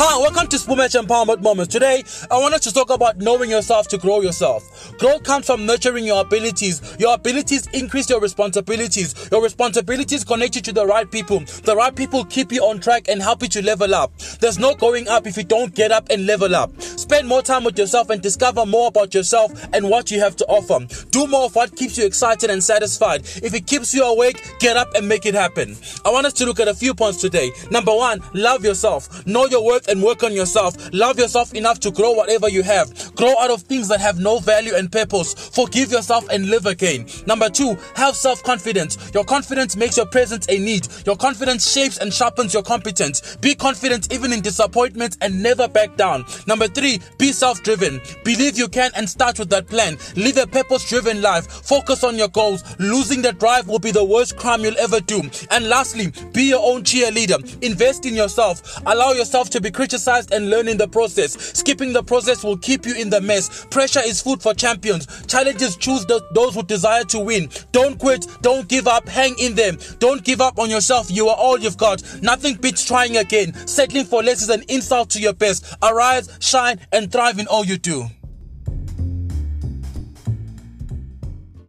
Hi, welcome to Spumach Empowerment Moments. Today, I wanted to talk about knowing yourself to grow yourself. Growth comes from nurturing your abilities. Your abilities increase your responsibilities. Your responsibilities connect you to the right people. The right people keep you on track and help you to level up. There's no going up if you don't get up and level up. Spend more time with yourself and discover more about yourself and what you have to offer. Do more of what keeps you excited and satisfied. If it keeps you awake, get up and make it happen. I want us to look at a few points today. Number one, love yourself. Know your worth and work on yourself. Love yourself enough to grow whatever you have. Grow out of things that have no value and purpose. Forgive yourself and live again. Number two, have self confidence. Your confidence makes your presence a need. Your confidence shapes and sharpens your competence. Be confident even in disappointment and never back down. Number three, be self driven. Believe you can and start with that plan. Live a purpose driven life. Focus on your goals. Losing the drive will be the worst crime you'll ever do. And lastly, be your own cheerleader. Invest in yourself. Allow yourself to be criticized and learn in the process. Skipping the process will keep you in the mess. Pressure is food for champions. Challenges choose the, those who desire to win. Don't quit. Don't give up. Hang in there. Don't give up on yourself. You are all you've got. Nothing beats trying again. Settling for less is an insult to your best. Arise, shine, and thrive in all you do.